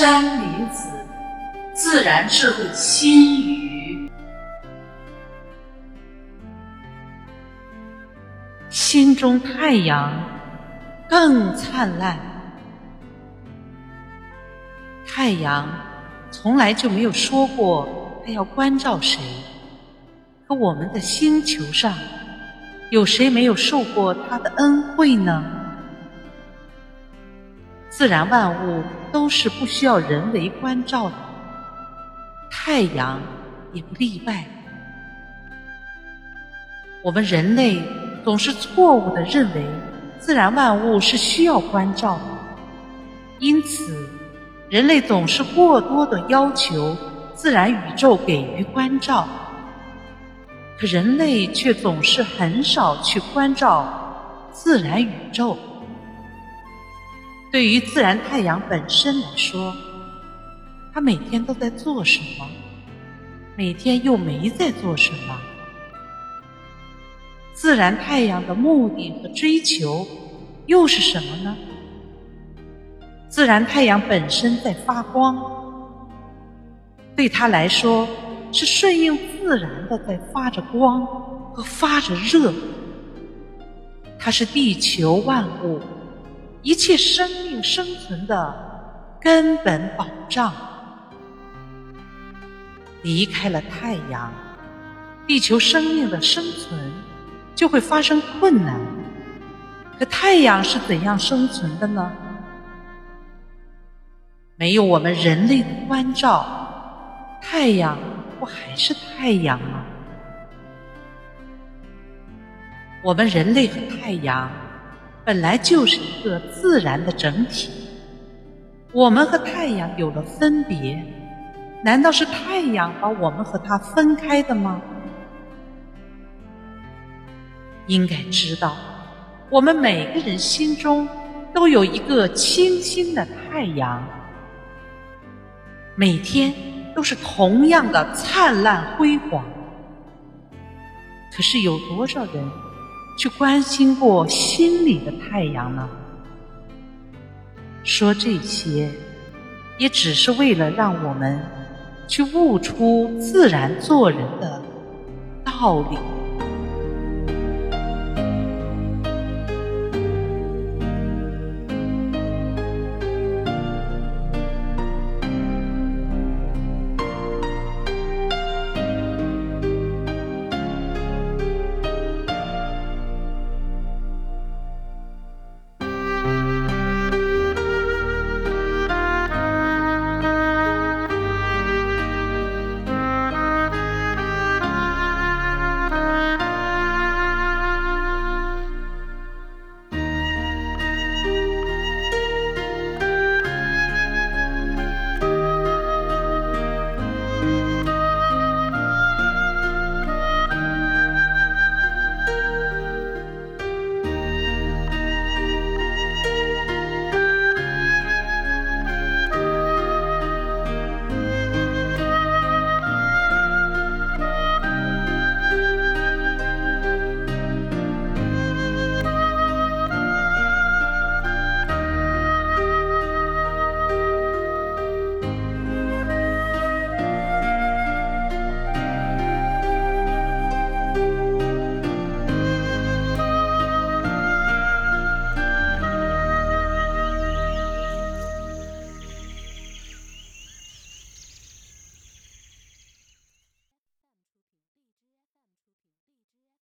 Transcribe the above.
山林子，自然智慧心语。心中太阳更灿烂。太阳从来就没有说过它要关照谁，可我们的星球上，有谁没有受过它的恩惠呢？自然万物都是不需要人为关照的，太阳也不例外。我们人类总是错误的认为自然万物是需要关照的，因此人类总是过多的要求自然宇宙给予关照，可人类却总是很少去关照自然宇宙。对于自然太阳本身来说，它每天都在做什么？每天又没在做什么？自然太阳的目的和追求又是什么呢？自然太阳本身在发光，对它来说是顺应自然的在发着光和发着热，它是地球万物。一切生命生存的根本保障。离开了太阳，地球生命的生存就会发生困难。可太阳是怎样生存的呢？没有我们人类的关照，太阳不还是太阳吗？我们人类和太阳。本来就是一个自然的整体，我们和太阳有了分别，难道是太阳把我们和它分开的吗？应该知道，我们每个人心中都有一个清新的太阳，每天都是同样的灿烂辉煌。可是有多少人？去关心过心里的太阳呢？说这些，也只是为了让我们去悟出自然做人的道理。